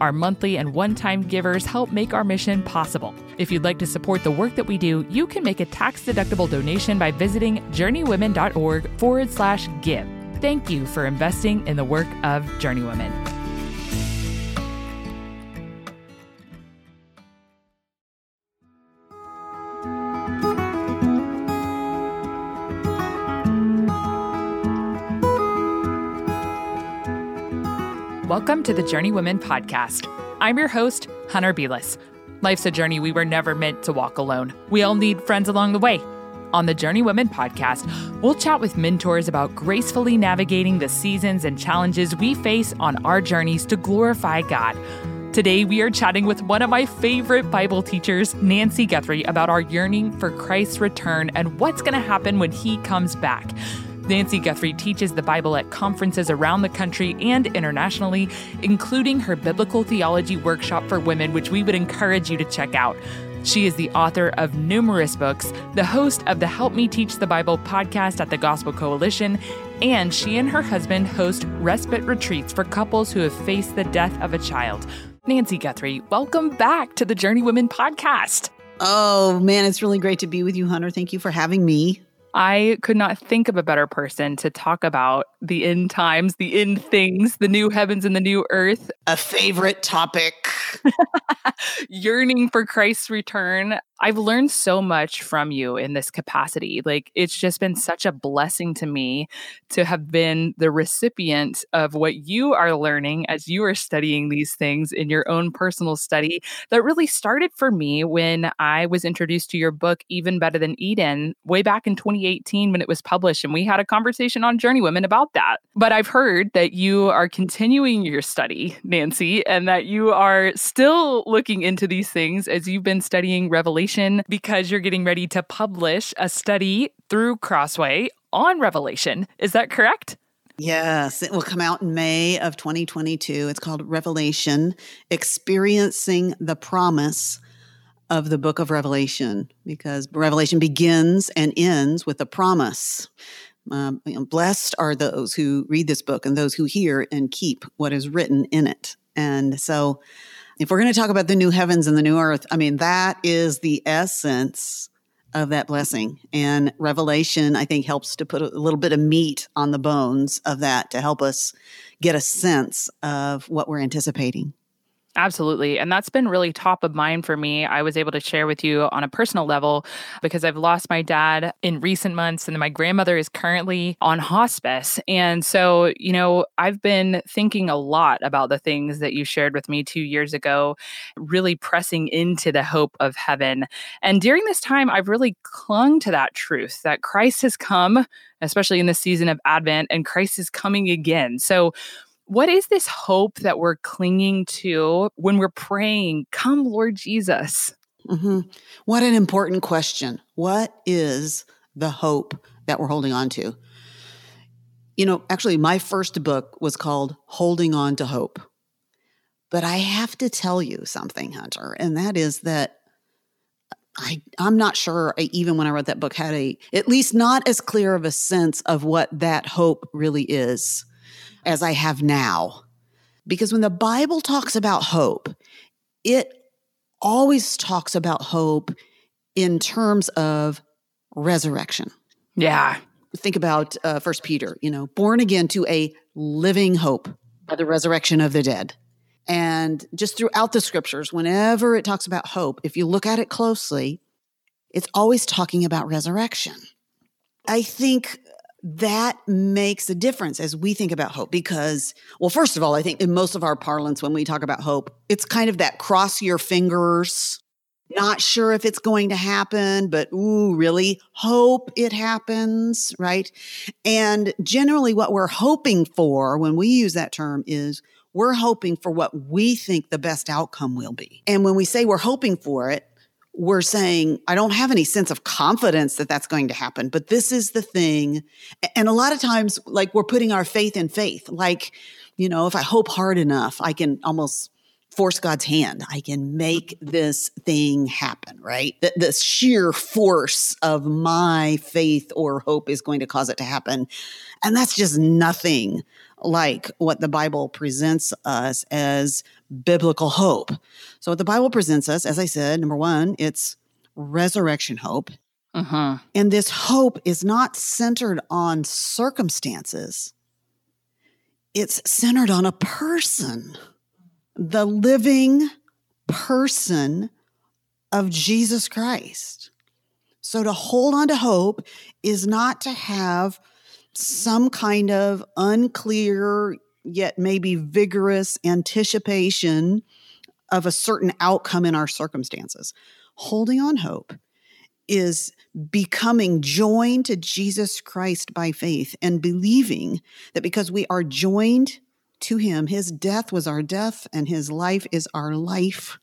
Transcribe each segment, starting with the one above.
Our monthly and one time givers help make our mission possible. If you'd like to support the work that we do, you can make a tax deductible donation by visiting journeywomen.org forward slash give. Thank you for investing in the work of Journeywomen. Welcome to the Journeywomen podcast. I'm your host, Hunter Beless. Life's a journey we were never meant to walk alone. We all need friends along the way. On the Journeywomen podcast, we'll chat with mentors about gracefully navigating the seasons and challenges we face on our journeys to glorify God. Today, we are chatting with one of my favorite Bible teachers, Nancy Guthrie, about our yearning for Christ's return and what's going to happen when he comes back. Nancy Guthrie teaches the Bible at conferences around the country and internationally, including her Biblical Theology Workshop for Women, which we would encourage you to check out. She is the author of numerous books, the host of the Help Me Teach the Bible podcast at the Gospel Coalition, and she and her husband host respite retreats for couples who have faced the death of a child. Nancy Guthrie, welcome back to the Journeywomen podcast. Oh, man, it's really great to be with you, Hunter. Thank you for having me. I could not think of a better person to talk about the end times, the end things, the new heavens and the new earth. A favorite topic. Yearning for Christ's return. I've learned so much from you in this capacity. Like, it's just been such a blessing to me to have been the recipient of what you are learning as you are studying these things in your own personal study. That really started for me when I was introduced to your book, Even Better Than Eden, way back in 2018 when it was published. And we had a conversation on Journeywomen about that. But I've heard that you are continuing your study, Nancy, and that you are still looking into these things as you've been studying Revelation because you're getting ready to publish a study through Crossway on Revelation. Is that correct? Yes, it will come out in May of 2022. It's called Revelation Experiencing the Promise of the book of Revelation because Revelation begins and ends with a promise. Um, blessed are those who read this book and those who hear and keep what is written in it. And so if we're going to talk about the new heavens and the new earth, I mean, that is the essence of that blessing. And Revelation, I think, helps to put a little bit of meat on the bones of that to help us get a sense of what we're anticipating. Absolutely. And that's been really top of mind for me. I was able to share with you on a personal level because I've lost my dad in recent months and my grandmother is currently on hospice. And so, you know, I've been thinking a lot about the things that you shared with me two years ago, really pressing into the hope of heaven. And during this time, I've really clung to that truth that Christ has come, especially in the season of Advent, and Christ is coming again. So, what is this hope that we're clinging to when we're praying, Come, Lord Jesus? Mm-hmm. What an important question. What is the hope that we're holding on to? You know, actually, my first book was called Holding On to Hope. But I have to tell you something, Hunter, and that is that I, I'm not sure I, even when I wrote that book had a, at least not as clear of a sense of what that hope really is as I have now. Because when the Bible talks about hope, it always talks about hope in terms of resurrection. Yeah. Think about uh, First Peter, you know, born again to a living hope by the resurrection of the dead. And just throughout the scriptures, whenever it talks about hope, if you look at it closely, it's always talking about resurrection. I think that makes a difference as we think about hope because well first of all i think in most of our parlance when we talk about hope it's kind of that cross your fingers not sure if it's going to happen but ooh really hope it happens right and generally what we're hoping for when we use that term is we're hoping for what we think the best outcome will be. And when we say we're hoping for it, we're saying, I don't have any sense of confidence that that's going to happen, but this is the thing. And a lot of times, like we're putting our faith in faith. Like, you know, if I hope hard enough, I can almost force God's hand. I can make this thing happen, right? The, the sheer force of my faith or hope is going to cause it to happen. And that's just nothing like what the Bible presents us as biblical hope. So, what the Bible presents us, as I said, number one, it's resurrection hope. Uh-huh. And this hope is not centered on circumstances, it's centered on a person, the living person of Jesus Christ. So, to hold on to hope is not to have some kind of unclear yet maybe vigorous anticipation of a certain outcome in our circumstances. Holding on hope is becoming joined to Jesus Christ by faith and believing that because we are joined to him, his death was our death and his life is our life,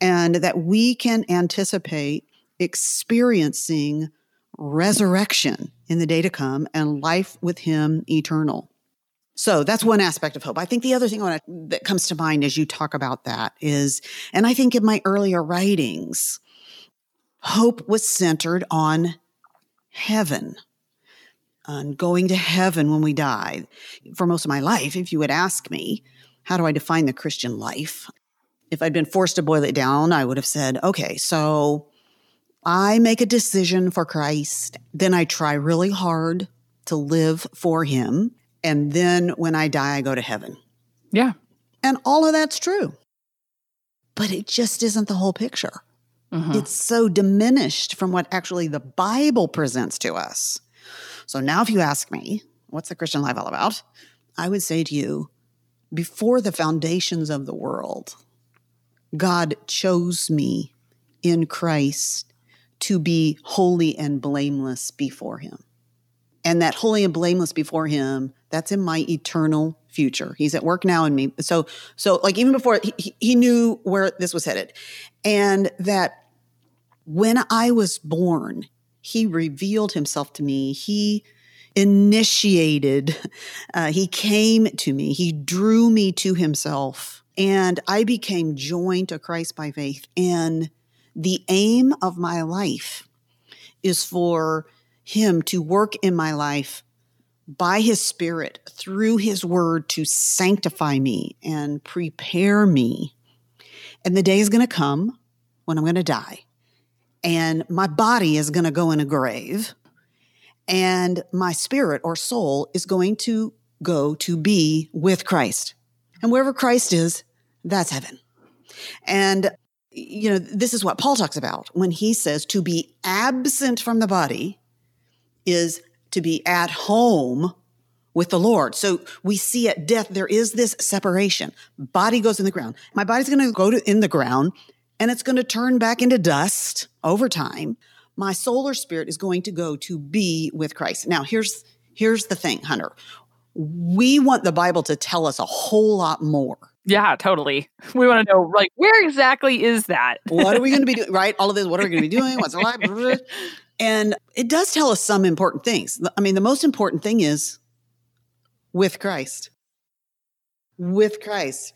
and that we can anticipate experiencing resurrection in the day to come and life with him eternal. So that's one aspect of hope. I think the other thing to, that comes to mind as you talk about that is, and I think in my earlier writings, hope was centered on heaven, on going to heaven when we die. For most of my life, if you would ask me, how do I define the Christian life? If I'd been forced to boil it down, I would have said, okay, so I make a decision for Christ, then I try really hard to live for Him. And then when I die, I go to heaven. Yeah. And all of that's true. But it just isn't the whole picture. Mm-hmm. It's so diminished from what actually the Bible presents to us. So now, if you ask me, what's the Christian life all about? I would say to you, before the foundations of the world, God chose me in Christ to be holy and blameless before Him. And that holy and blameless before him that's in my eternal future. He's at work now in me. So so like even before he, he knew where this was headed. And that when i was born he revealed himself to me. He initiated uh, he came to me. He drew me to himself. And i became joined to christ by faith. And the aim of my life is for him to work in my life by His Spirit through His Word to sanctify me and prepare me. And the day is going to come when I'm going to die, and my body is going to go in a grave, and my spirit or soul is going to go to be with Christ. And wherever Christ is, that's heaven. And, you know, this is what Paul talks about when he says to be absent from the body is to be at home with the Lord. So we see at death, there is this separation. Body goes in the ground. My body's going to go to, in the ground and it's going to turn back into dust over time. My soul or spirit is going to go to be with Christ. Now, here's, here's the thing, Hunter. We want the Bible to tell us a whole lot more. Yeah, totally. We want to know, like, where exactly is that? what are we going to be doing? Right? All of this, what are we going to be doing? What's our life? And it does tell us some important things. I mean, the most important thing is with Christ. With Christ,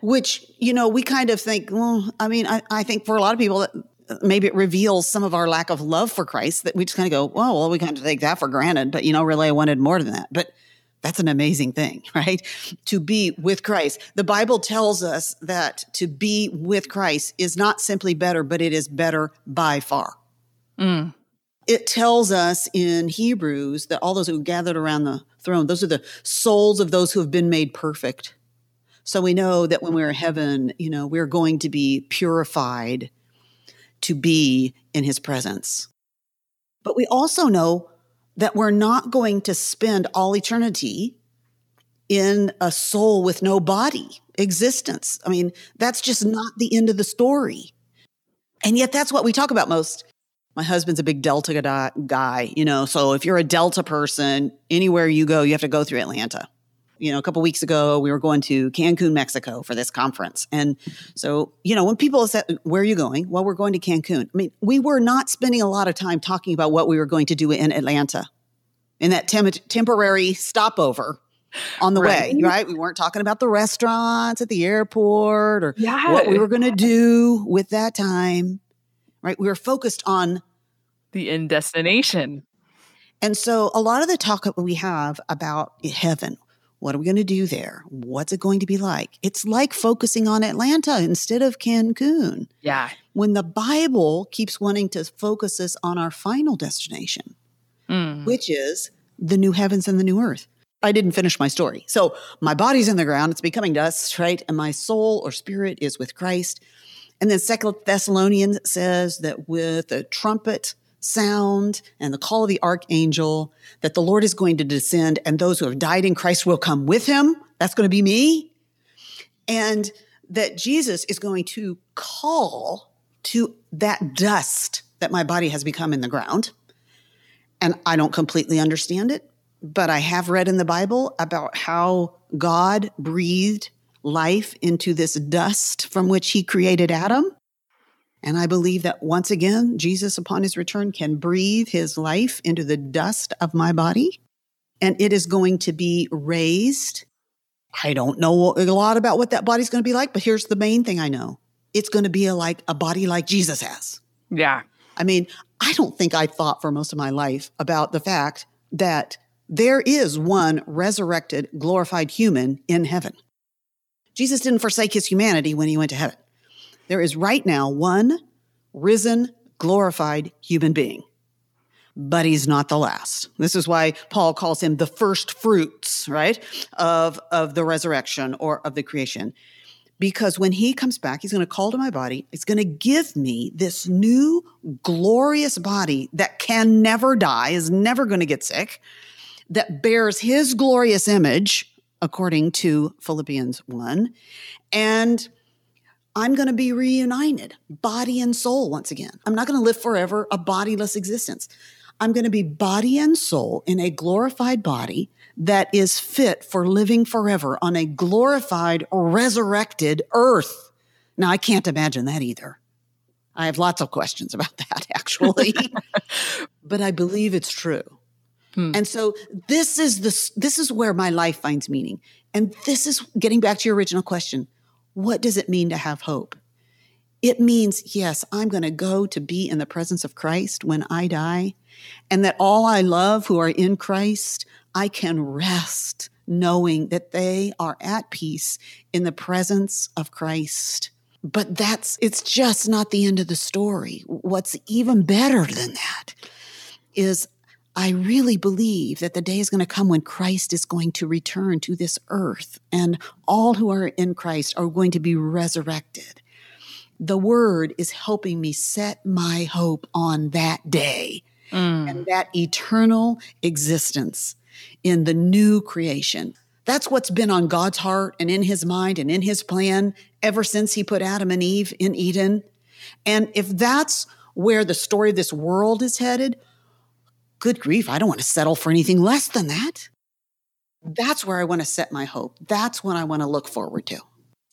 which, you know, we kind of think, well, I mean, I, I think for a lot of people, that maybe it reveals some of our lack of love for Christ that we just kind of go, well, well, we kind of take that for granted. But, you know, really, I wanted more than that. But that's an amazing thing, right? To be with Christ. The Bible tells us that to be with Christ is not simply better, but it is better by far. Mm it tells us in Hebrews that all those who gathered around the throne, those are the souls of those who have been made perfect. So we know that when we're in heaven, you know, we're going to be purified to be in his presence. But we also know that we're not going to spend all eternity in a soul with no body existence. I mean, that's just not the end of the story. And yet, that's what we talk about most my husband's a big Delta guy, you know. So if you're a Delta person, anywhere you go, you have to go through Atlanta. You know, a couple weeks ago, we were going to Cancun, Mexico for this conference. And so, you know, when people said, Where are you going? Well, we're going to Cancun. I mean, we were not spending a lot of time talking about what we were going to do in Atlanta in that tem- temporary stopover on the right. way, right? We weren't talking about the restaurants at the airport or yeah. what we were going to do with that time, right? We were focused on the end destination. And so a lot of the talk that we have about heaven, what are we going to do there? What's it going to be like? It's like focusing on Atlanta instead of Cancun. Yeah. When the Bible keeps wanting to focus us on our final destination, mm. which is the new heavens and the new earth. I didn't finish my story. So my body's in the ground, it's becoming dust, right? And my soul or spirit is with Christ. And then Second Thessalonians says that with a trumpet sound and the call of the archangel, that the Lord is going to descend and those who have died in Christ will come with him. That's going to be me. And that Jesus is going to call to that dust that my body has become in the ground. And I don't completely understand it, but I have read in the Bible about how God breathed life into this dust from which he created Adam. And I believe that once again, Jesus, upon his return, can breathe his life into the dust of my body. And it is going to be raised. I don't know a lot about what that body's going to be like, but here's the main thing I know it's going to be a, like a body like Jesus has. Yeah. I mean, I don't think I thought for most of my life about the fact that there is one resurrected, glorified human in heaven. Jesus didn't forsake his humanity when he went to heaven. There is right now one risen, glorified human being, but he's not the last. This is why Paul calls him the first fruits, right, of, of the resurrection or of the creation because when he comes back, he's going to call to my body. He's going to give me this new glorious body that can never die, is never going to get sick, that bears his glorious image, according to Philippians 1. And I'm going to be reunited, body and soul, once again. I'm not going to live forever a bodiless existence. I'm going to be body and soul in a glorified body that is fit for living forever on a glorified, resurrected earth. Now, I can't imagine that either. I have lots of questions about that, actually, but I believe it's true. Hmm. And so this is the this is where my life finds meaning. And this is getting back to your original question. What does it mean to have hope? It means, yes, I'm going to go to be in the presence of Christ when I die, and that all I love who are in Christ I can rest knowing that they are at peace in the presence of Christ. But that's, it's just not the end of the story. What's even better than that is I really believe that the day is going to come when Christ is going to return to this earth and all who are in Christ are going to be resurrected. The word is helping me set my hope on that day mm. and that eternal existence in the new creation. That's what's been on God's heart and in his mind and in his plan ever since he put Adam and Eve in Eden. And if that's where the story of this world is headed, good grief, I don't want to settle for anything less than that. That's where I want to set my hope. That's what I want to look forward to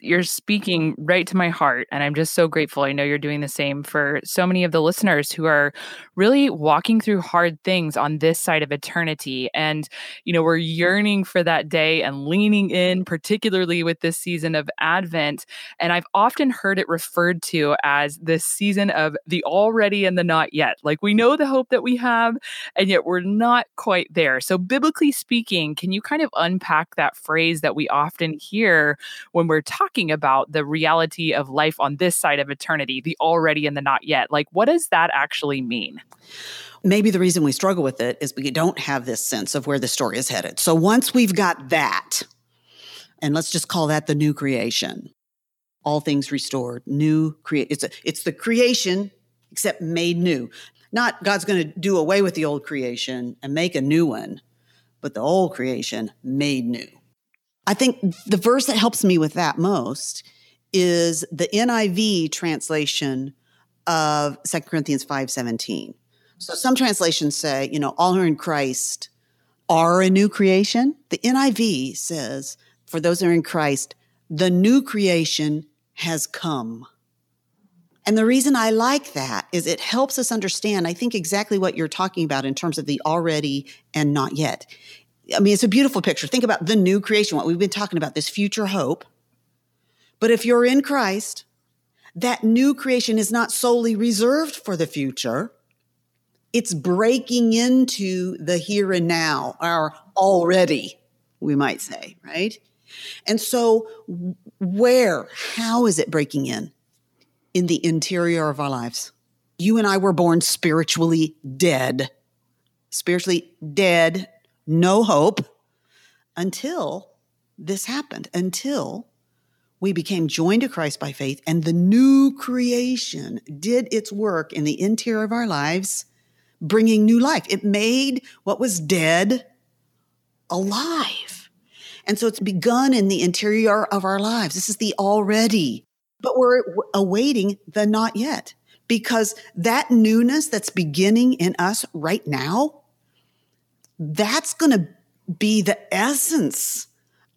you're speaking right to my heart and i'm just so grateful. I know you're doing the same for so many of the listeners who are really walking through hard things on this side of eternity. And you know we're yearning for that day and leaning in particularly with this season of advent. And i've often heard it referred to as this season of the already and the not yet. Like we know the hope that we have and yet we're not quite there. So biblically speaking can you kind of unpack that phrase that we often hear when we're talking talking about the reality of life on this side of eternity, the already and the not yet. Like, what does that actually mean? Maybe the reason we struggle with it is we don't have this sense of where the story is headed. So once we've got that, and let's just call that the new creation, all things restored, new create. It's a, it's the creation except made new. Not God's going to do away with the old creation and make a new one, but the old creation made new. I think the verse that helps me with that most is the NIV translation of 2 Corinthians 5:17. So some translations say, you know, all who are in Christ are a new creation. The NIV says, for those who are in Christ, the new creation has come. And the reason I like that is it helps us understand, I think, exactly what you're talking about in terms of the already and not yet. I mean, it's a beautiful picture. Think about the new creation, what we've been talking about, this future hope. But if you're in Christ, that new creation is not solely reserved for the future. It's breaking into the here and now, our already, we might say, right? And so, where, how is it breaking in? In the interior of our lives. You and I were born spiritually dead, spiritually dead, no hope until this happened, until we became joined to Christ by faith, and the new creation did its work in the interior of our lives, bringing new life. It made what was dead alive. And so it's begun in the interior of our lives. This is the already, but we're awaiting the not yet because that newness that's beginning in us right now, that's going to be the essence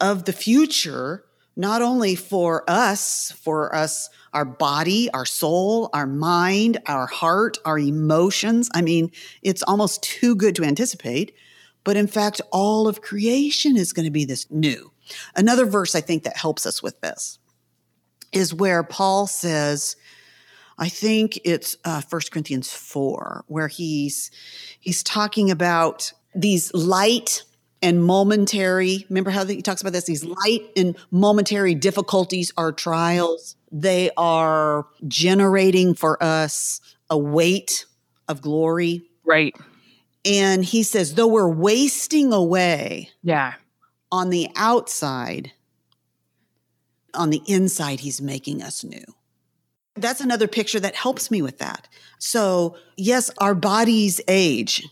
of the future not only for us, for us, our body, our soul, our mind, our heart, our emotions. I mean, it's almost too good to anticipate. But in fact, all of creation is going to be this new. Another verse I think that helps us with this is where Paul says, I think it's uh, 1 Corinthians 4, where he's he's talking about these light and momentary. Remember how he talks about this? These light and momentary difficulties are trials. They are generating for us a weight of glory. Right. And he says, though we're wasting away yeah. on the outside, on the inside, he's making us new. That's another picture that helps me with that. So, yes, our bodies age.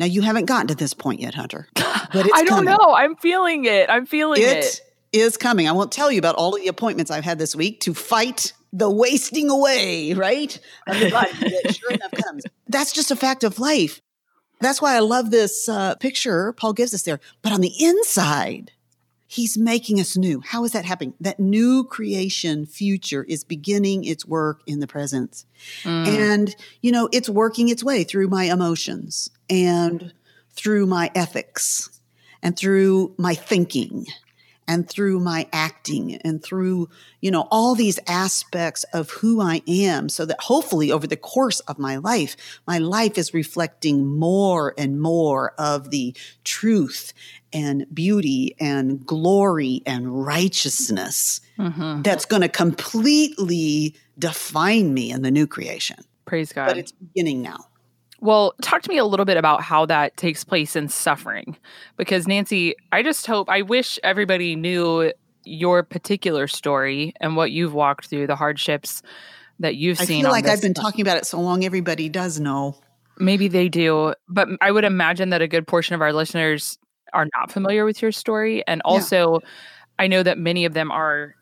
Now you haven't gotten to this point yet, Hunter. But I don't coming. know. I'm feeling it. I'm feeling it. It is coming. I won't tell you about all of the appointments I've had this week to fight the wasting away, right? Of the body that sure enough comes. That's just a fact of life. That's why I love this uh, picture Paul gives us there. But on the inside, He's making us new. How is that happening? That new creation future is beginning its work in the present. Mm. And, you know, it's working its way through my emotions and through my ethics and through my thinking and through my acting and through, you know, all these aspects of who I am so that hopefully over the course of my life, my life is reflecting more and more of the truth and beauty and glory and righteousness mm-hmm. that's going to completely define me in the new creation. Praise God. But it's beginning now. Well, talk to me a little bit about how that takes place in suffering. Because, Nancy, I just hope, I wish everybody knew your particular story and what you've walked through, the hardships that you've I seen. I feel like I've been talking about it so long, everybody does know. Maybe they do. But I would imagine that a good portion of our listeners are not familiar with your story. And also, yeah. I know that many of them are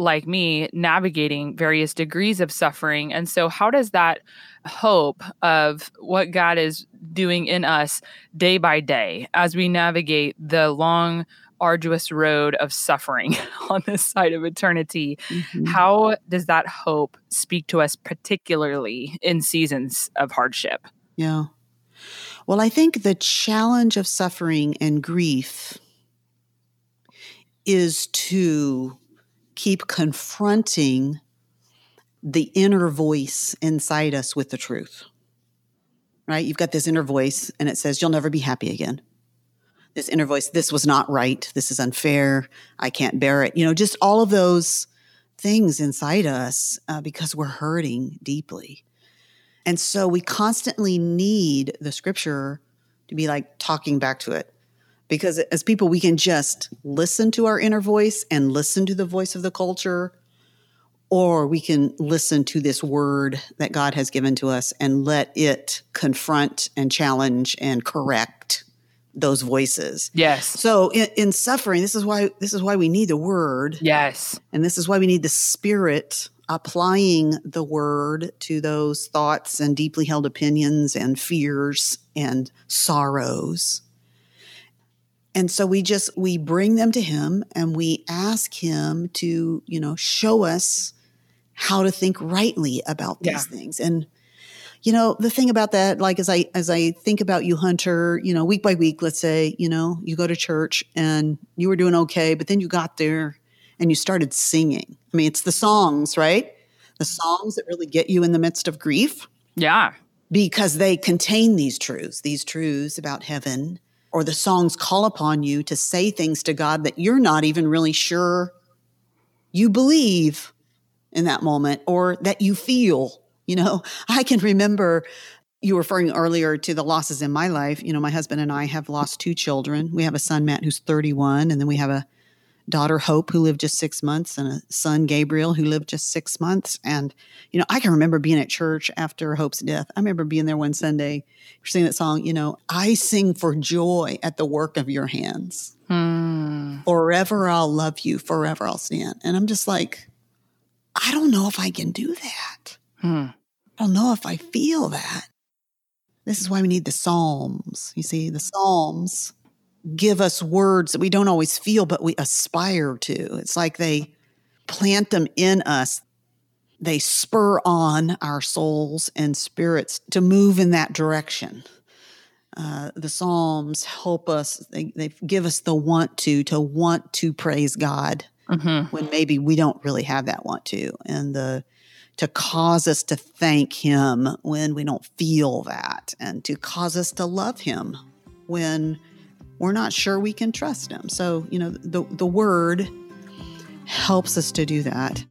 like me navigating various degrees of suffering. And so, how does that hope of what God is doing in us day by day as we navigate the long, arduous road of suffering on this side of eternity, mm-hmm. how does that hope speak to us, particularly in seasons of hardship? Yeah. Well, I think the challenge of suffering and grief is to keep confronting the inner voice inside us with the truth. Right? You've got this inner voice, and it says, You'll never be happy again. This inner voice, this was not right. This is unfair. I can't bear it. You know, just all of those things inside us uh, because we're hurting deeply. And so we constantly need the scripture to be like talking back to it because as people we can just listen to our inner voice and listen to the voice of the culture or we can listen to this word that God has given to us and let it confront and challenge and correct those voices. Yes. So in, in, suffering, this is why this is why we need the word. Yes. And this is why we need the spirit applying the word to those thoughts and deeply held opinions and fears and sorrows And so we just we bring them to him and we ask him to, you know, show us how to think rightly about these yeah. things. And you know, the thing about that, like as I as I think about you, Hunter, you know, week by week, let's say, you know, you go to church and you were doing okay, but then you got there and you started singing. I mean, it's the songs, right? The songs that really get you in the midst of grief. Yeah. Because they contain these truths, these truths about heaven, or the songs call upon you to say things to God that you're not even really sure you believe in that moment or that you feel you know, I can remember you referring earlier to the losses in my life. You know, my husband and I have lost two children. We have a son, Matt, who's 31, and then we have a daughter, Hope, who lived just six months, and a son, Gabriel, who lived just six months. And, you know, I can remember being at church after Hope's death. I remember being there one Sunday, singing that song, you know, I sing for joy at the work of your hands. Hmm. Forever I'll love you, forever I'll stand. And I'm just like, I don't know if I can do that. Hmm. I don't know if I feel that. This is why we need the Psalms. You see, the Psalms give us words that we don't always feel, but we aspire to. It's like they plant them in us. They spur on our souls and spirits to move in that direction. Uh, the Psalms help us, they, they give us the want to, to want to praise God mm-hmm. when maybe we don't really have that want to. And the to cause us to thank Him when we don't feel that, and to cause us to love Him when we're not sure we can trust Him. So, you know, the, the Word helps us to do that.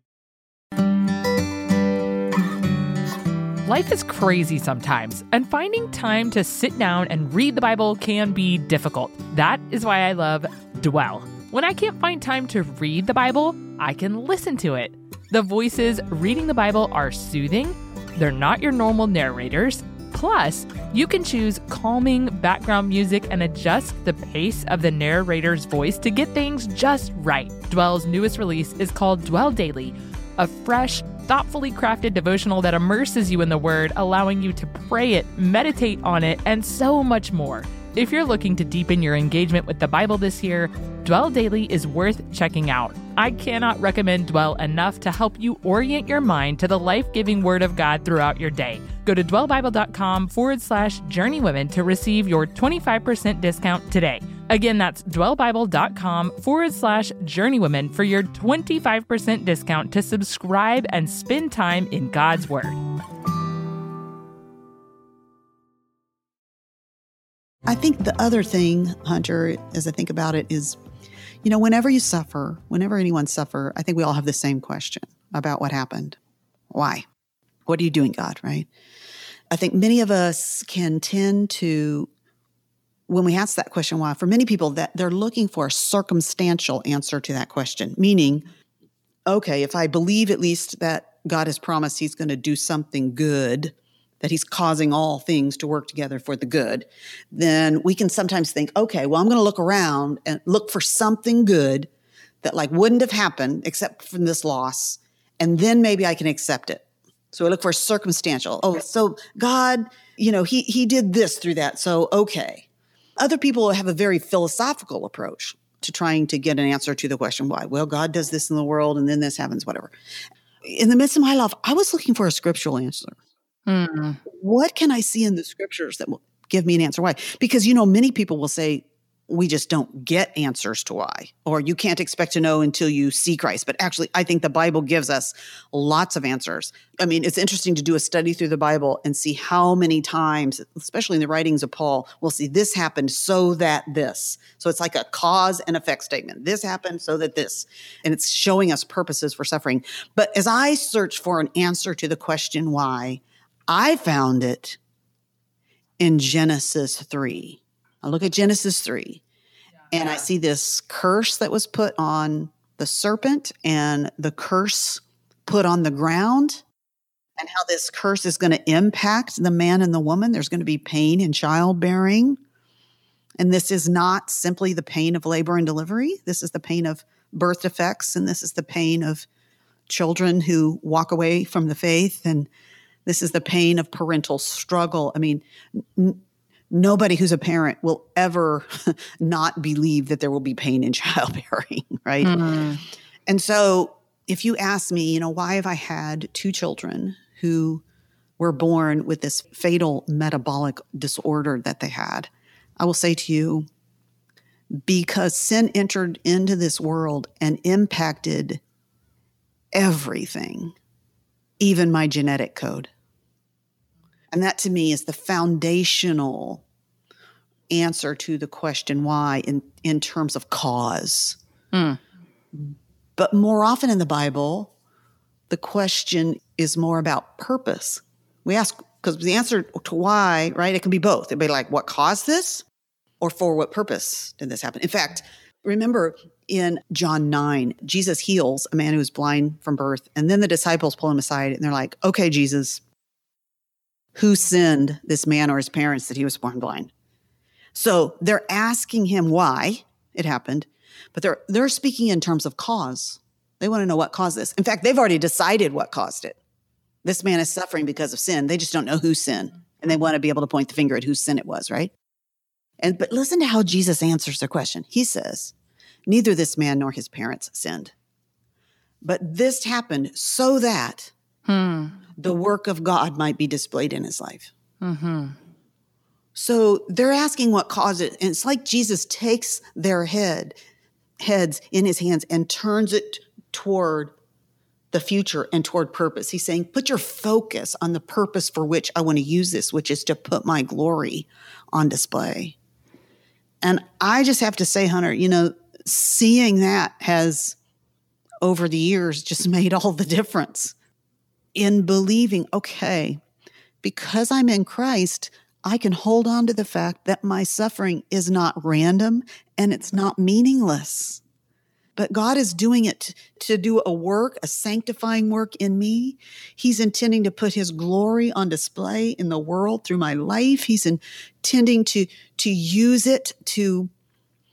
Life is crazy sometimes, and finding time to sit down and read the Bible can be difficult. That is why I love Dwell. When I can't find time to read the Bible, I can listen to it. The voices reading the Bible are soothing, they're not your normal narrators. Plus, you can choose calming background music and adjust the pace of the narrator's voice to get things just right. Dwell's newest release is called Dwell Daily, a fresh, thoughtfully crafted devotional that immerses you in the Word, allowing you to pray it, meditate on it, and so much more. If you're looking to deepen your engagement with the Bible this year, Dwell Daily is worth checking out. I cannot recommend Dwell enough to help you orient your mind to the life giving Word of God throughout your day. Go to dwellbible.com forward slash journeywomen to receive your 25% discount today. Again, that's dwellbible.com forward slash journeywomen for your 25% discount to subscribe and spend time in God's Word. I think the other thing, Hunter, as I think about it, is you know, whenever you suffer, whenever anyone suffer, I think we all have the same question about what happened. Why? What are you doing, God, right? I think many of us can tend to when we ask that question why for many people that they're looking for a circumstantial answer to that question meaning okay if i believe at least that god has promised he's going to do something good that he's causing all things to work together for the good, then we can sometimes think, okay, well, I'm going to look around and look for something good that like wouldn't have happened except from this loss. And then maybe I can accept it. So I look for circumstantial. Oh, so God, you know, he, he did this through that. So, okay. Other people have a very philosophical approach to trying to get an answer to the question why. Well, God does this in the world and then this happens, whatever. In the midst of my life, I was looking for a scriptural answer. Mm. What can I see in the scriptures that will give me an answer why? Because, you know, many people will say, we just don't get answers to why, or you can't expect to know until you see Christ. But actually, I think the Bible gives us lots of answers. I mean, it's interesting to do a study through the Bible and see how many times, especially in the writings of Paul, we'll see this happened so that this. So it's like a cause and effect statement. This happened so that this. And it's showing us purposes for suffering. But as I search for an answer to the question why, I found it in Genesis 3. I look at Genesis 3 and I see this curse that was put on the serpent and the curse put on the ground and how this curse is going to impact the man and the woman. There's going to be pain in childbearing. And this is not simply the pain of labor and delivery. This is the pain of birth defects. And this is the pain of children who walk away from the faith and this is the pain of parental struggle. I mean, n- nobody who's a parent will ever not believe that there will be pain in childbearing, right? Mm. And so if you ask me, you know, why have I had two children who were born with this fatal metabolic disorder that they had? I will say to you, because sin entered into this world and impacted everything, even my genetic code. And that to me is the foundational answer to the question why in, in terms of cause. Mm. But more often in the Bible, the question is more about purpose. We ask, because the answer to why, right, it can be both. It'd be like, what caused this? Or for what purpose did this happen? In fact, remember in John 9, Jesus heals a man who was blind from birth. And then the disciples pull him aside and they're like, okay, Jesus, who sinned this man or his parents that he was born blind? So they're asking him why it happened, but they're they're speaking in terms of cause. They want to know what caused this. In fact, they've already decided what caused it. This man is suffering because of sin. They just don't know who sinned, and they want to be able to point the finger at whose sin it was, right? And but listen to how Jesus answers their question. He says, "Neither this man nor his parents sinned, but this happened so that hmm. The work of God might be displayed in his life." Mm-hmm. So they're asking what caused it. And it's like Jesus takes their head, heads in his hands and turns it toward the future and toward purpose. He's saying, put your focus on the purpose for which I want to use this, which is to put my glory on display. And I just have to say, Hunter, you know, seeing that has over the years just made all the difference in believing, okay, because I'm in Christ, I can hold on to the fact that my suffering is not random and it's not meaningless. But God is doing it to do a work, a sanctifying work in me. He's intending to put his glory on display in the world through my life. He's intending to, to use it to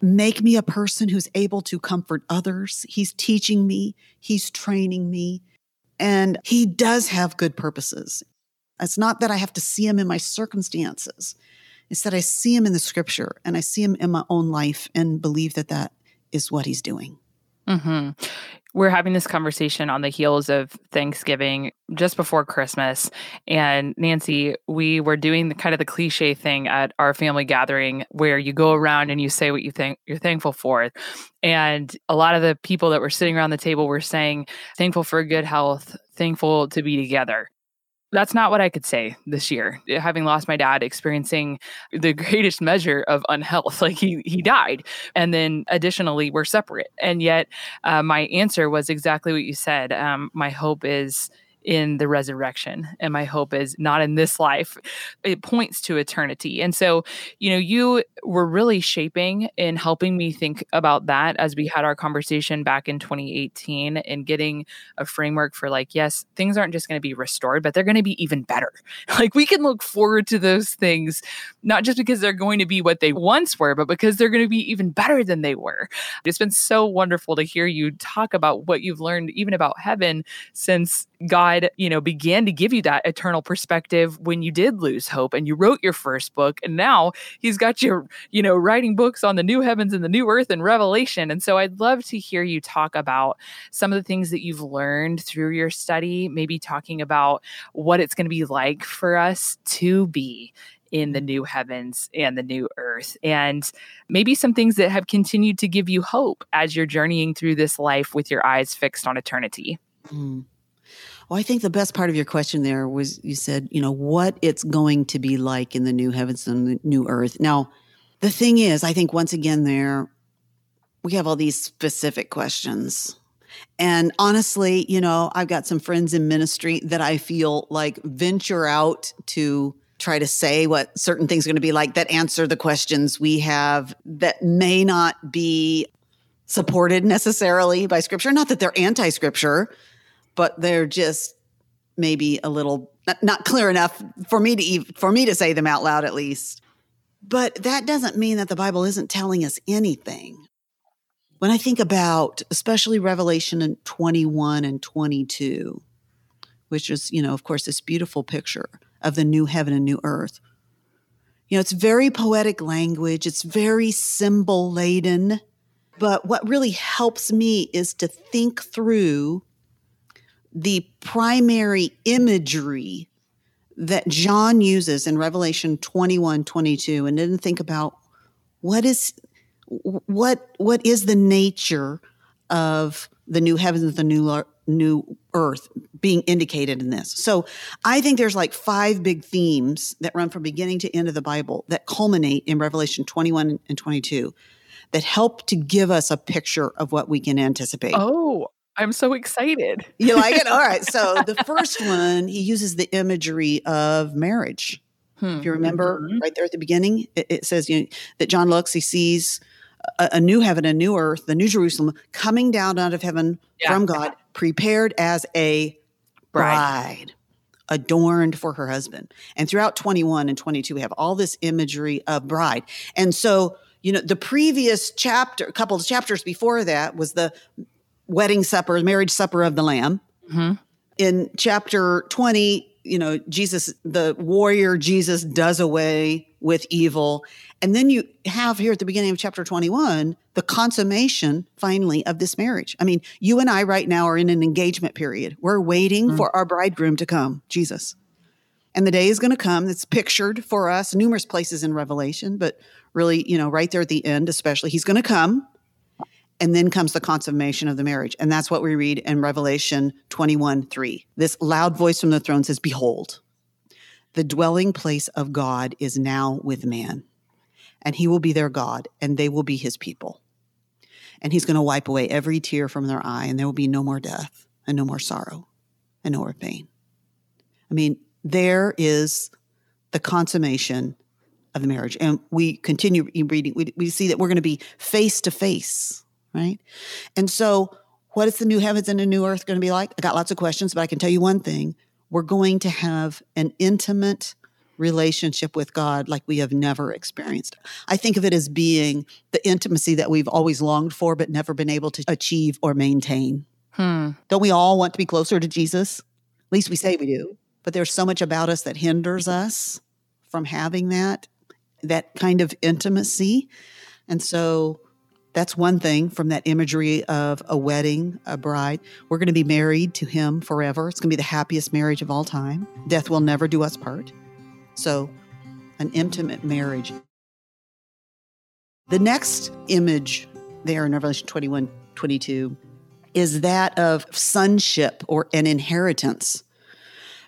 make me a person who's able to comfort others. He's teaching me, he's training me, and he does have good purposes. It's not that I have to see him in my circumstances. It's that I see him in the scripture and I see him in my own life and believe that that is what he's doing. Mm-hmm. We're having this conversation on the heels of Thanksgiving just before Christmas. And Nancy, we were doing the kind of the cliche thing at our family gathering where you go around and you say what you think you're thankful for. And a lot of the people that were sitting around the table were saying, thankful for good health, thankful to be together that's not what I could say this year. Having lost my dad, experiencing the greatest measure of unhealth, like he he died, and then additionally we're separate. And yet, uh, my answer was exactly what you said. Um, my hope is in the resurrection. And my hope is not in this life. It points to eternity. And so, you know, you were really shaping and helping me think about that as we had our conversation back in 2018 and getting a framework for like, yes, things aren't just going to be restored, but they're going to be even better. Like we can look forward to those things, not just because they're going to be what they once were, but because they're going to be even better than they were. It's been so wonderful to hear you talk about what you've learned, even about heaven, since God, you know, began to give you that eternal perspective when you did lose hope and you wrote your first book. And now he's got you, you know, writing books on the new heavens and the new earth and revelation. And so I'd love to hear you talk about some of the things that you've learned through your study, maybe talking about what it's going to be like for us to be in the new heavens and the new earth, and maybe some things that have continued to give you hope as you're journeying through this life with your eyes fixed on eternity. Mm. Well, I think the best part of your question there was you said, you know, what it's going to be like in the new heavens and the new earth. Now, the thing is, I think once again, there, we have all these specific questions. And honestly, you know, I've got some friends in ministry that I feel like venture out to try to say what certain things are going to be like that answer the questions we have that may not be supported necessarily by scripture. Not that they're anti scripture, but they're just maybe a little not clear enough for me to for me to say them out loud at least. But that doesn't mean that the Bible isn't telling us anything. When I think about especially Revelation in 21 and 22, which is, you know, of course, this beautiful picture of the new heaven and new earth. You know, it's very poetic language, it's very symbol laden. But what really helps me is to think through the primary imagery that John uses in Revelation 21 22 and then think about what is what what is the nature of the new heavens the new new earth being indicated in this. So I think there's like five big themes that run from beginning to end of the Bible that culminate in Revelation 21 and 22 that help to give us a picture of what we can anticipate. Oh, I'm so excited. You like it? All right. So the first one, he uses the imagery of marriage. Hmm. If you remember mm-hmm. right there at the beginning, it, it says you know, that John looks, he sees a, a, new heaven, a new earth, the new Jerusalem coming down out of heaven yeah. from God, prepared as a bride. bride. Adorned for her husband. And throughout 21 and 22, we have all this imagery of bride. And so, you know, the previous chapter, a couple of chapters before that was the wedding supper, marriage supper of the Lamb. Mm-hmm. In chapter 20, you know, Jesus, the warrior Jesus does away with evil. And then you have here at the beginning of chapter 21 the consummation finally of this marriage. I mean, you and I right now are in an engagement period. We're waiting mm-hmm. for our bridegroom to come, Jesus. And the day is going to come. It's pictured for us numerous places in Revelation, but really, you know, right there at the end, especially, he's going to come and then comes the consummation of the marriage. And that's what we read in Revelation 21 3. This loud voice from the throne says, Behold, the dwelling place of God is now with man, and he will be their God, and they will be his people. And he's going to wipe away every tear from their eye, and there will be no more death, and no more sorrow, and no more pain. I mean, there is the consummation of the marriage. And we continue reading, we, we see that we're going to be face to face right? And so, what is the new heavens and the new earth going to be like? I got lots of questions, but I can tell you one thing we're going to have an intimate relationship with God like we have never experienced. I think of it as being the intimacy that we've always longed for, but never been able to achieve or maintain. Hmm. Don't we all want to be closer to Jesus? At least we say we do. But there's so much about us that hinders us from having that, that kind of intimacy. And so that's one thing from that imagery of a wedding, a bride. We're going to be married to him forever. It's going to be the happiest marriage of all time. Death will never do us part. So, an intimate marriage. The next image there in Revelation 21 22 is that of sonship or an inheritance,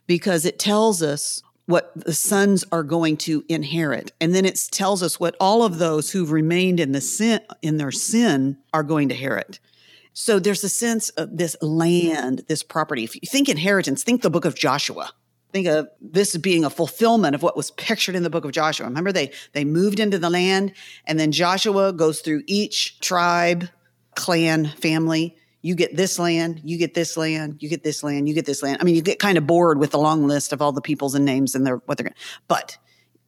because it tells us what the sons are going to inherit. And then it tells us what all of those who've remained in the sin in their sin are going to inherit. So there's a sense of this land, this property. If you think inheritance, think the book of Joshua. Think of this being a fulfillment of what was pictured in the book of Joshua. Remember, they they moved into the land, and then Joshua goes through each tribe, clan, family, you get this land, you get this land, you get this land, you get this land. I mean, you get kind of bored with the long list of all the peoples and names and their what they're going. But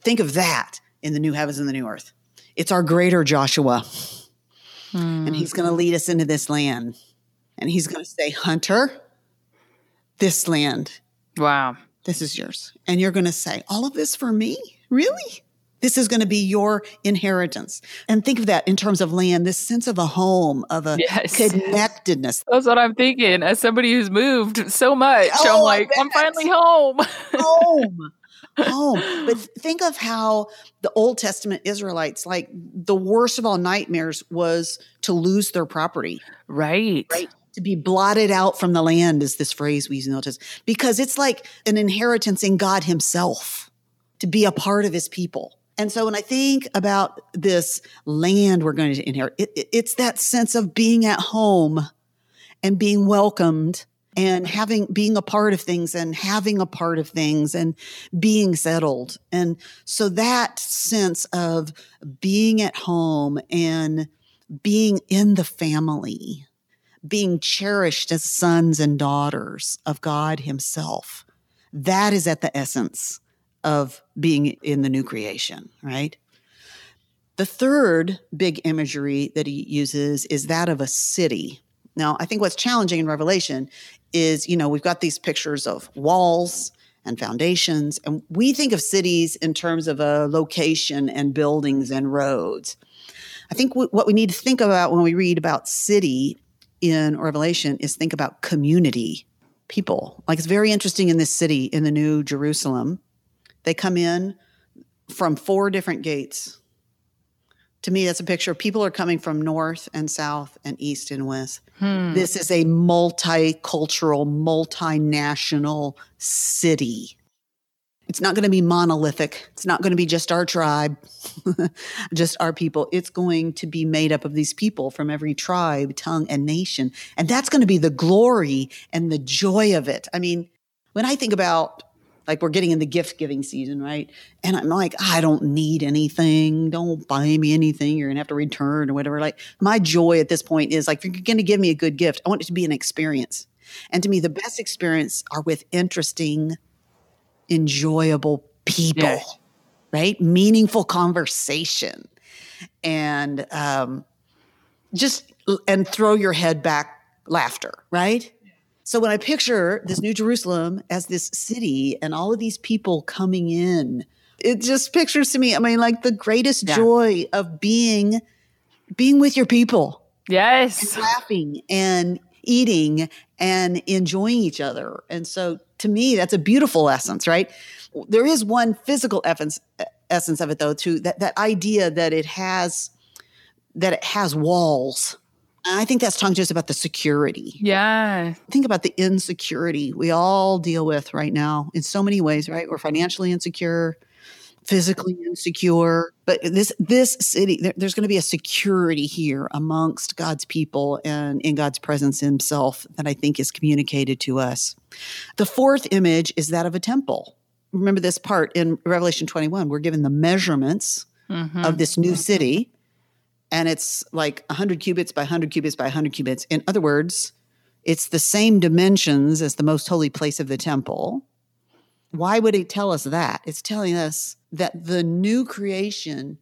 think of that in the new heavens and the new earth. It's our greater Joshua, hmm. and he's going to lead us into this land, and he's going to say, "Hunter, this land, wow, this is yours," and you're going to say, "All of this for me, really?" This is going to be your inheritance. And think of that in terms of land, this sense of a home, of a yes. connectedness. That's what I'm thinking. As somebody who's moved so much, oh, I'm like, I'm finally home. home. home. But think of how the Old Testament Israelites, like the worst of all nightmares was to lose their property. Right. Right to be blotted out from the land is this phrase we use in the Old Testament because it's like an inheritance in God Himself to be a part of His people. And so when I think about this land we're going to inherit, it, it, it's that sense of being at home and being welcomed and having being a part of things and having a part of things and being settled. And so that sense of being at home and being in the family, being cherished as sons and daughters of God Himself, that is at the essence of being in the new creation, right? The third big imagery that he uses is that of a city. Now, I think what's challenging in Revelation is, you know, we've got these pictures of walls and foundations. And we think of cities in terms of a location and buildings and roads. I think w- what we need to think about when we read about city in Revelation is think about community, people. Like it's very interesting in this city, in the New Jerusalem. They come in from four different gates. To me, that's a picture. People are coming from north and south and east and west. Hmm. This is a multicultural, multinational city. It's not going to be monolithic. It's not going to be just our tribe, just our people. It's going to be made up of these people from every tribe, tongue, and nation. And that's going to be the glory and the joy of it. I mean, when I think about like we're getting in the gift giving season, right? And I'm like, I don't need anything. Don't buy me anything. You're gonna have to return or whatever. Like my joy at this point is like, if you're gonna give me a good gift, I want it to be an experience. And to me, the best experience are with interesting enjoyable people, yeah. right? Meaningful conversation, and um, just and throw your head back laughter, right? So when I picture this New Jerusalem as this city and all of these people coming in, it just pictures to me, I mean, like the greatest yeah. joy of being being with your people. Yes. And laughing and eating and enjoying each other. And so to me, that's a beautiful essence, right? There is one physical essence essence of it though, too, that, that idea that it has that it has walls. I think that's talking to us about the security. Yeah. Think about the insecurity we all deal with right now in so many ways, right? We're financially insecure physically insecure but this this city there, there's going to be a security here amongst god's people and in god's presence himself that i think is communicated to us the fourth image is that of a temple remember this part in revelation 21 we're given the measurements mm-hmm. of this new city and it's like 100 cubits by 100 cubits by 100 cubits in other words it's the same dimensions as the most holy place of the temple why would it tell us that it's telling us that the new creation,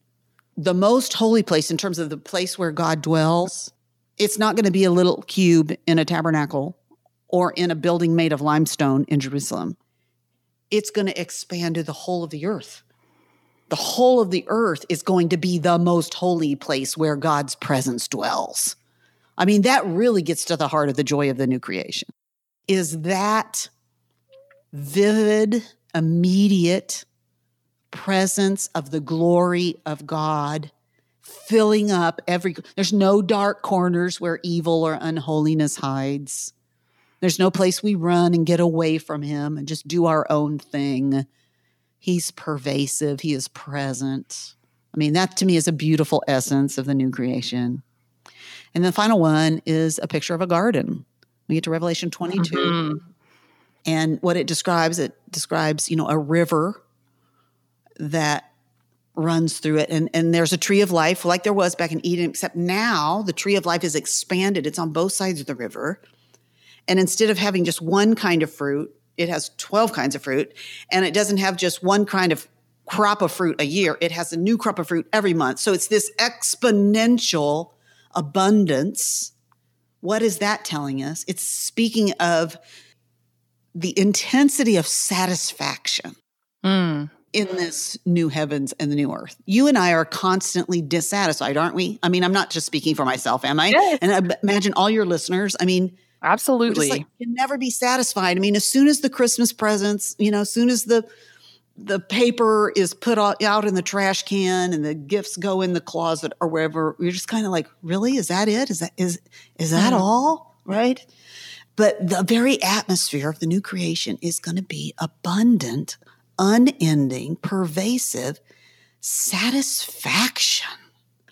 the most holy place in terms of the place where God dwells, it's not going to be a little cube in a tabernacle or in a building made of limestone in Jerusalem. It's going to expand to the whole of the earth. The whole of the earth is going to be the most holy place where God's presence dwells. I mean, that really gets to the heart of the joy of the new creation. Is that vivid, immediate presence of the glory of God filling up every there's no dark corners where evil or unholiness hides there's no place we run and get away from him and just do our own thing he's pervasive. He is present. I mean that to me is a beautiful essence of the new creation. And the final one is a picture of a garden. We get to revelation 22 mm-hmm. and what it describes it describes you know a river that runs through it. And and there's a tree of life like there was back in Eden except now the tree of life is expanded. It's on both sides of the river. And instead of having just one kind of fruit it has 12 kinds of fruit and it doesn't have just one kind of crop of fruit a year it has a new crop of fruit every month so it's this exponential abundance what is that telling us it's speaking of the intensity of satisfaction mm in this new heavens and the new earth. You and I are constantly dissatisfied, aren't we? I mean, I'm not just speaking for myself, am I? Yes. And I imagine all your listeners. I mean, absolutely. Like, you never be satisfied. I mean, as soon as the Christmas presents, you know, as soon as the the paper is put out in the trash can and the gifts go in the closet or wherever, you're just kind of like, really? Is that it? Is that is is that mm. all? Right? But the very atmosphere of the new creation is going to be abundant unending, pervasive satisfaction.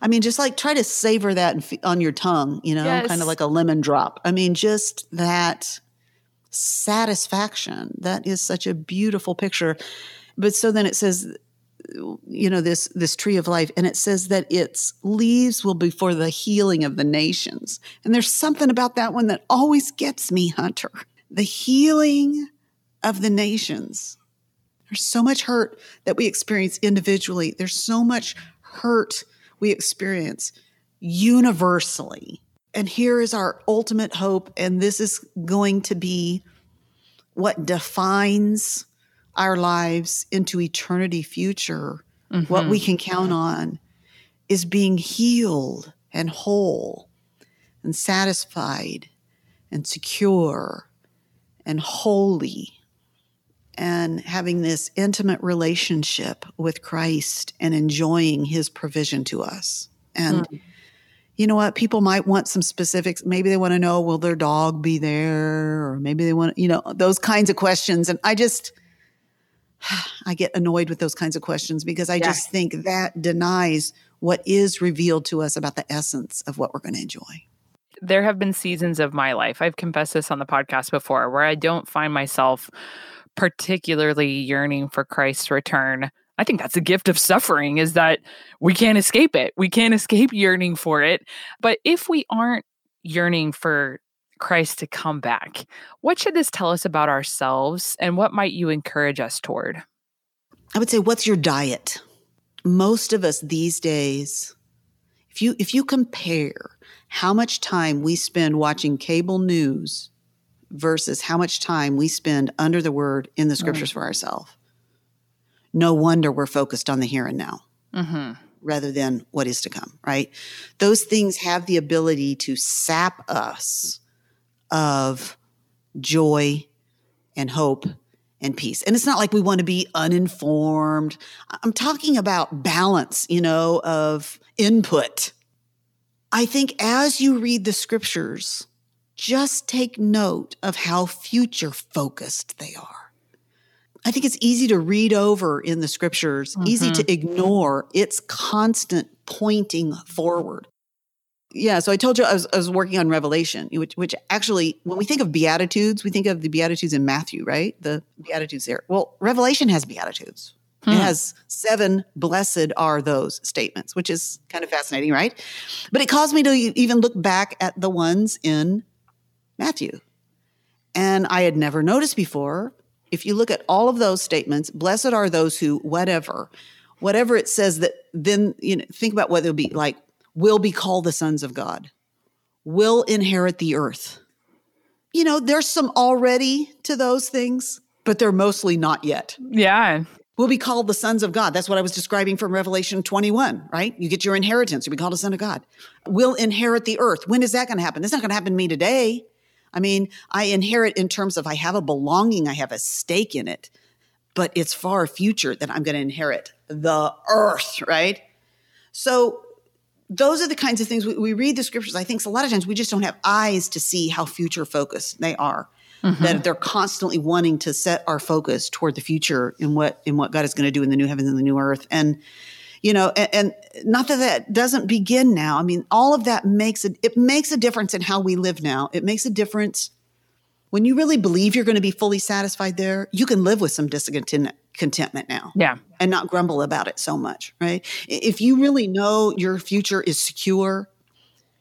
I mean, just like try to savor that on your tongue, you know, yes. kind of like a lemon drop. I mean, just that satisfaction. That is such a beautiful picture. But so then it says, you know, this this tree of life, and it says that its leaves will be for the healing of the nations. And there's something about that one that always gets me, Hunter. The healing of the nations. There's so much hurt that we experience individually. There's so much hurt we experience universally. And here is our ultimate hope. And this is going to be what defines our lives into eternity future, mm-hmm. what we can count on is being healed and whole and satisfied and secure and holy and having this intimate relationship with Christ and enjoying his provision to us. And mm. you know what? People might want some specifics. Maybe they want to know, will their dog be there? Or maybe they want, you know, those kinds of questions. And I just, I get annoyed with those kinds of questions because I yeah. just think that denies what is revealed to us about the essence of what we're going to enjoy. There have been seasons of my life, I've confessed this on the podcast before, where I don't find myself particularly yearning for Christ's return. I think that's a gift of suffering is that we can't escape it. We can't escape yearning for it. But if we aren't yearning for Christ to come back, what should this tell us about ourselves and what might you encourage us toward? I would say what's your diet? Most of us these days if you if you compare how much time we spend watching cable news versus how much time we spend under the word in the scriptures for ourselves. No wonder we're focused on the here and now mm-hmm. rather than what is to come, right? Those things have the ability to sap us of joy and hope and peace. And it's not like we want to be uninformed. I'm talking about balance, you know, of input. I think as you read the scriptures, just take note of how future focused they are. I think it's easy to read over in the scriptures, mm-hmm. easy to ignore its constant pointing forward. Yeah, so I told you I was, I was working on Revelation, which, which actually, when we think of Beatitudes, we think of the Beatitudes in Matthew, right? The Beatitudes there. Well, Revelation has Beatitudes. Hmm. It has seven blessed are those statements, which is kind of fascinating, right? But it caused me to even look back at the ones in Matthew. And I had never noticed before. If you look at all of those statements, blessed are those who, whatever, whatever it says that then, you know, think about what they'll be like, will be called the sons of God, will inherit the earth. You know, there's some already to those things, but they're mostly not yet. Yeah. Will be called the sons of God. That's what I was describing from Revelation 21, right? You get your inheritance, you'll be called a son of God. Will inherit the earth. When is that going to happen? It's not going to happen to me today. I mean, I inherit in terms of I have a belonging, I have a stake in it, but it's far future that I'm going to inherit the earth, right? So those are the kinds of things we, we, read the scriptures. I think a lot of times we just don't have eyes to see how future focused they are. Mm-hmm. That they're constantly wanting to set our focus toward the future in what in what God is going to do in the new heavens and the new earth. And you know, and, and, not that that doesn't begin now. I mean, all of that makes it, it makes a difference in how we live now. It makes a difference when you really believe you're going to be fully satisfied there. You can live with some discontentment now. Yeah. And not grumble about it so much, right? If you really know your future is secure,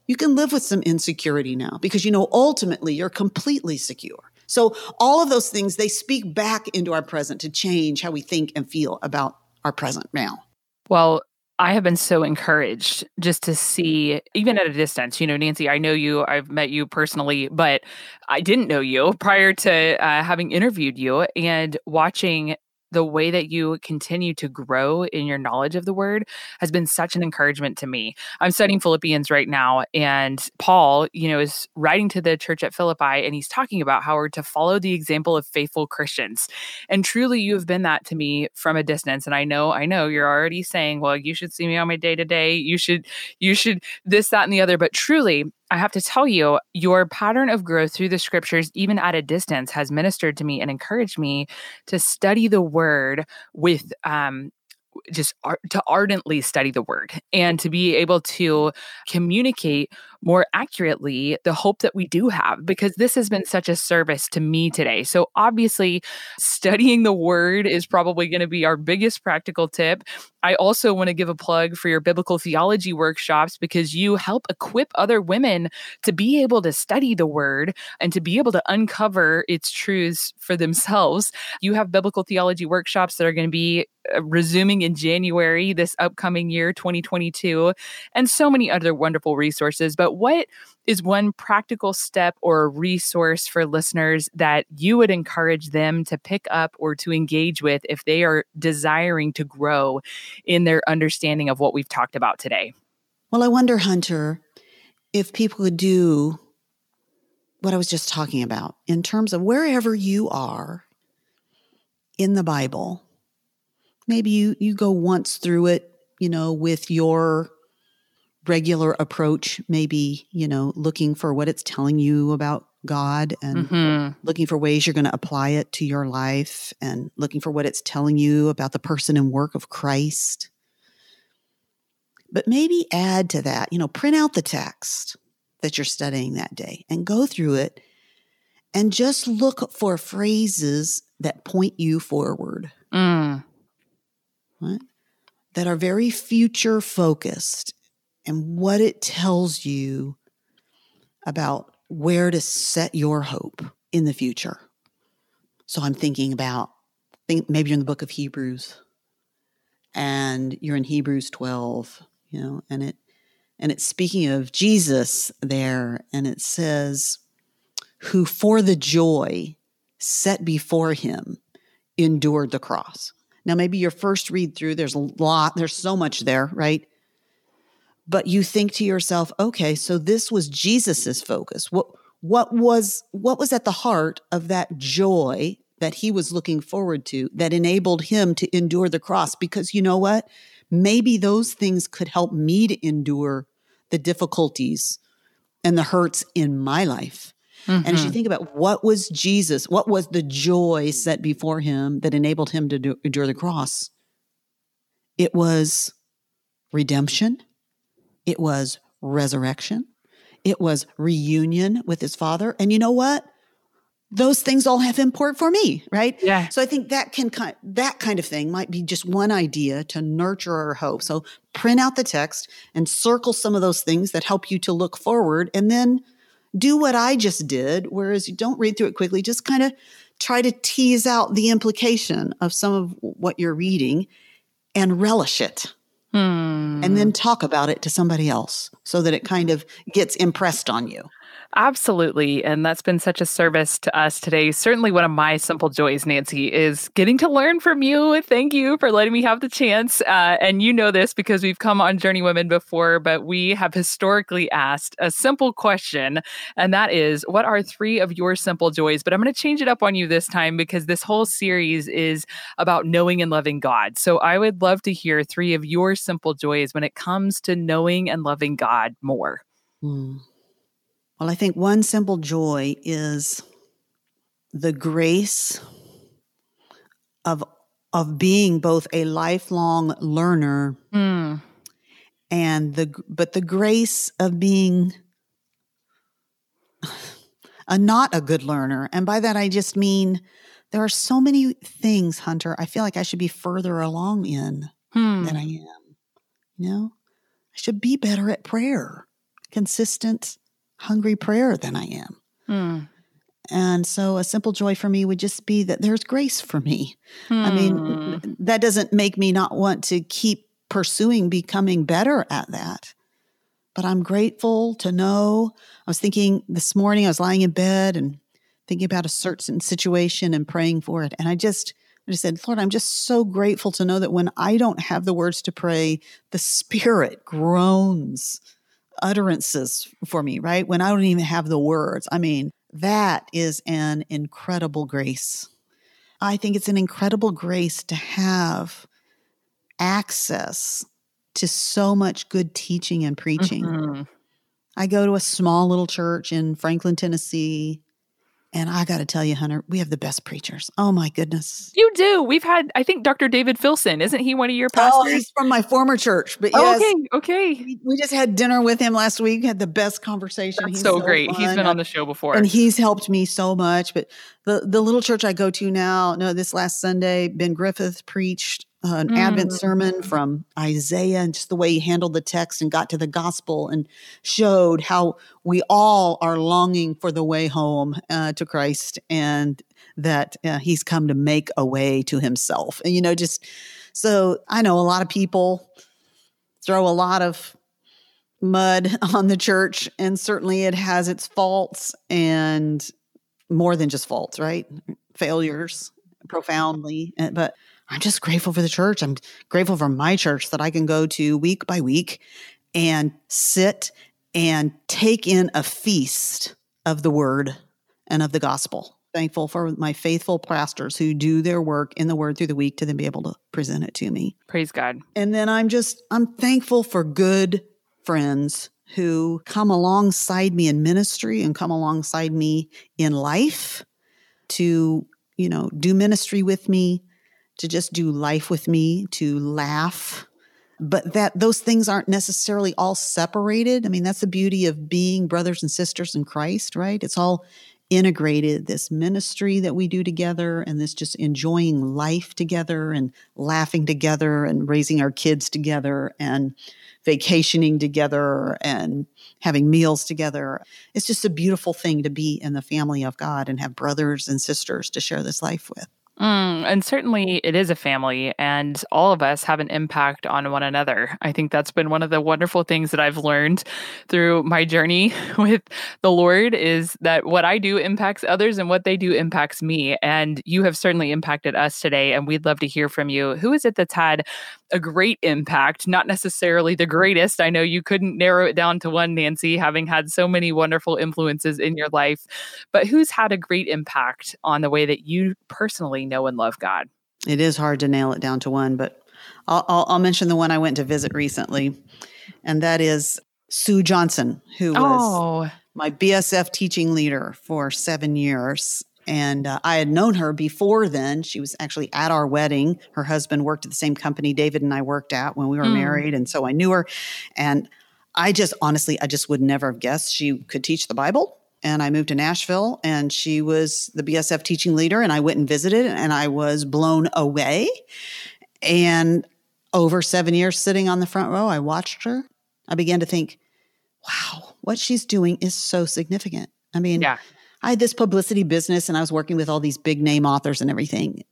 you can live with some insecurity now because you know ultimately you're completely secure. So all of those things they speak back into our present to change how we think and feel about our present now. Well, I have been so encouraged just to see, even at a distance. You know, Nancy, I know you, I've met you personally, but I didn't know you prior to uh, having interviewed you and watching the way that you continue to grow in your knowledge of the word has been such an encouragement to me. I'm studying Philippians right now, and Paul, you know, is writing to the church at Philippi, and he's talking about how we're to follow the example of faithful Christians. And truly, you have been that to me from a distance. And I know, I know you're already saying, well, you should see me on my day to day. You should, you should this, that, and the other. But truly, I have to tell you, your pattern of growth through the scriptures, even at a distance, has ministered to me and encouraged me to study the word with um, just ar- to ardently study the word and to be able to communicate more accurately the hope that we do have because this has been such a service to me today. So obviously studying the word is probably going to be our biggest practical tip. I also want to give a plug for your biblical theology workshops because you help equip other women to be able to study the word and to be able to uncover its truths for themselves. You have biblical theology workshops that are going to be uh, resuming in January this upcoming year 2022 and so many other wonderful resources but what is one practical step or resource for listeners that you would encourage them to pick up or to engage with if they are desiring to grow in their understanding of what we've talked about today? Well, I wonder, Hunter, if people would do what I was just talking about in terms of wherever you are in the Bible. Maybe you you go once through it, you know, with your regular approach, maybe, you know, looking for what it's telling you about God and mm-hmm. looking for ways you're going to apply it to your life and looking for what it's telling you about the person and work of Christ. But maybe add to that, you know, print out the text that you're studying that day and go through it and just look for phrases that point you forward. Mm. Right? That are very future focused and what it tells you about where to set your hope in the future. So I'm thinking about think maybe you're in the book of Hebrews and you're in Hebrews 12, you know, and it and it's speaking of Jesus there and it says who for the joy set before him endured the cross. Now maybe your first read through there's a lot there's so much there, right? But you think to yourself, okay, so this was Jesus's focus. What what was what was at the heart of that joy that he was looking forward to that enabled him to endure the cross? Because you know what? Maybe those things could help me to endure the difficulties and the hurts in my life. Mm-hmm. And as you mm-hmm. think about what was Jesus, what was the joy set before him that enabled him to do, endure the cross? It was redemption it was resurrection. It was reunion with his father. And you know what? Those things all have import for me, right? Yeah. So I think that can kind that kind of thing might be just one idea to nurture our hope. So print out the text and circle some of those things that help you to look forward and then do what I just did, whereas you don't read through it quickly, just kind of try to tease out the implication of some of what you're reading and relish it. Hmm. And then talk about it to somebody else so that it kind of gets impressed on you. Absolutely. And that's been such a service to us today. Certainly, one of my simple joys, Nancy, is getting to learn from you. Thank you for letting me have the chance. Uh, and you know this because we've come on Journeywomen before, but we have historically asked a simple question, and that is what are three of your simple joys? But I'm going to change it up on you this time because this whole series is about knowing and loving God. So I would love to hear three of your simple joys when it comes to knowing and loving God more. Hmm. Well, I think one simple joy is the grace of of being both a lifelong learner mm. and the but the grace of being a not a good learner. And by that I just mean there are so many things, Hunter, I feel like I should be further along in hmm. than I am. You know? I should be better at prayer, consistent hungry prayer than I am. Mm. And so a simple joy for me would just be that there's grace for me. I mean, hmm. that doesn't make me not want to keep pursuing becoming better at that. But I'm grateful to know. I was thinking this morning, I was lying in bed and thinking about a certain situation and praying for it. And I just, I just said, Lord, I'm just so grateful to know that when I don't have the words to pray, the Spirit groans utterances for me, right? When I don't even have the words. I mean, that is an incredible grace. I think it's an incredible grace to have access to so much good teaching and preaching. Mm-hmm. I go to a small little church in Franklin, Tennessee, and I got to tell you, Hunter, we have the best preachers. Oh my goodness. You do. We've had, I think, Dr. David Filson. Isn't he one of your oh, pastors? Oh, he's from my former church. But oh, yes, okay, okay. We just had dinner with him last week. Had the best conversation. That's he's so, so great. Fun. He's been on the show before, and he's helped me so much. But the the little church I go to now, no, this last Sunday, Ben Griffith preached uh, an mm. Advent sermon from Isaiah and just the way he handled the text and got to the gospel and showed how we all are longing for the way home uh, to Christ and that uh, he's come to make a way to himself. And, you know, just so I know a lot of people throw a lot of mud on the church, and certainly it has its faults and more than just faults, right? Failures profoundly. But I'm just grateful for the church. I'm grateful for my church that I can go to week by week and sit and take in a feast of the word and of the gospel. Thankful for my faithful pastors who do their work in the word through the week to then be able to present it to me. Praise God. And then I'm just, I'm thankful for good friends who come alongside me in ministry and come alongside me in life to, you know, do ministry with me, to just do life with me, to laugh. But that those things aren't necessarily all separated. I mean, that's the beauty of being brothers and sisters in Christ, right? It's all integrated this ministry that we do together and this just enjoying life together and laughing together and raising our kids together and vacationing together and having meals together. It's just a beautiful thing to be in the family of God and have brothers and sisters to share this life with. Mm, and certainly it is a family, and all of us have an impact on one another. I think that's been one of the wonderful things that I've learned through my journey with the Lord is that what I do impacts others and what they do impacts me. And you have certainly impacted us today, and we'd love to hear from you. Who is it that's had a great impact, not necessarily the greatest? I know you couldn't narrow it down to one, Nancy, having had so many wonderful influences in your life, but who's had a great impact on the way that you personally know and love God? It is hard to nail it down to one, but I'll, I'll, I'll mention the one I went to visit recently, and that is Sue Johnson, who was oh. my BSF teaching leader for seven years. And uh, I had known her before then. She was actually at our wedding. Her husband worked at the same company David and I worked at when we were mm. married. And so I knew her. And I just honestly, I just would never have guessed she could teach the Bible and I moved to Nashville and she was the BSF teaching leader and I went and visited and I was blown away. And over 7 years sitting on the front row, I watched her. I began to think, wow, what she's doing is so significant. I mean, yeah. I had this publicity business and I was working with all these big name authors and everything,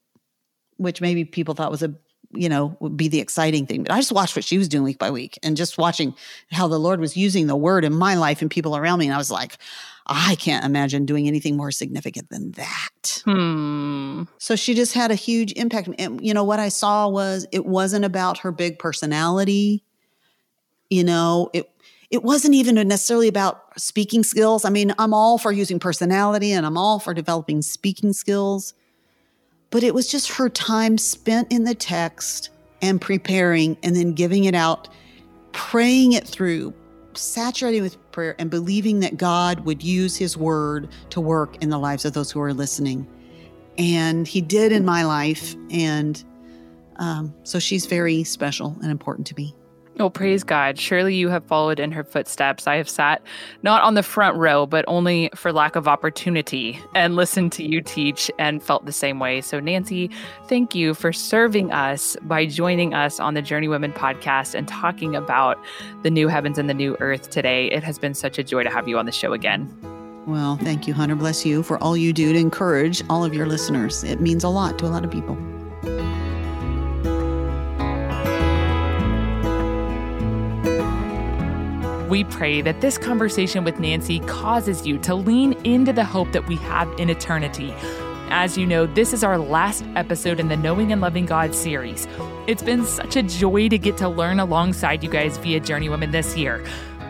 which maybe people thought was a you know, would be the exciting thing. But I just watched what she was doing week by week and just watching how the Lord was using the word in my life and people around me. And I was like, I can't imagine doing anything more significant than that. Hmm. So she just had a huge impact. And, you know, what I saw was it wasn't about her big personality. You know, it, it wasn't even necessarily about speaking skills. I mean, I'm all for using personality and I'm all for developing speaking skills but it was just her time spent in the text and preparing and then giving it out, praying it through, saturating with prayer and believing that God would use his word to work in the lives of those who are listening. And he did in my life. And um, so she's very special and important to me. Oh, praise mm. God. Surely you have followed in her footsteps. I have sat not on the front row, but only for lack of opportunity and listened to you teach and felt the same way. So, Nancy, thank you for serving us by joining us on the Journeywomen podcast and talking about the new heavens and the new earth today. It has been such a joy to have you on the show again. Well, thank you, Hunter. Bless you for all you do to encourage all of your listeners. It means a lot to a lot of people. We pray that this conversation with Nancy causes you to lean into the hope that we have in eternity. As you know, this is our last episode in the Knowing and Loving God series. It's been such a joy to get to learn alongside you guys via Journeywomen this year.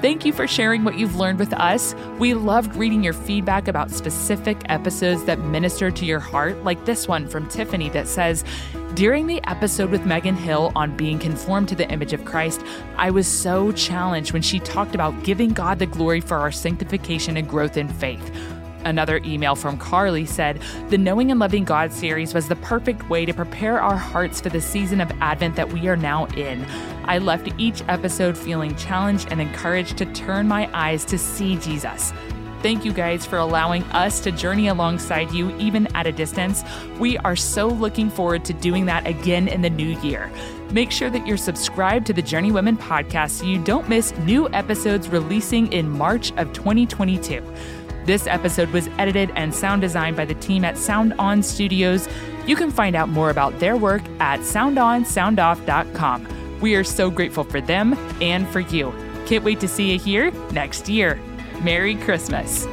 Thank you for sharing what you've learned with us. We loved reading your feedback about specific episodes that minister to your heart, like this one from Tiffany that says, during the episode with Megan Hill on being conformed to the image of Christ, I was so challenged when she talked about giving God the glory for our sanctification and growth in faith. Another email from Carly said, The Knowing and Loving God series was the perfect way to prepare our hearts for the season of Advent that we are now in. I left each episode feeling challenged and encouraged to turn my eyes to see Jesus. Thank you guys for allowing us to journey alongside you, even at a distance. We are so looking forward to doing that again in the new year. Make sure that you're subscribed to the Journeywomen podcast so you don't miss new episodes releasing in March of 2022. This episode was edited and sound designed by the team at Sound On Studios. You can find out more about their work at soundonsoundoff.com. We are so grateful for them and for you. Can't wait to see you here next year. Merry Christmas.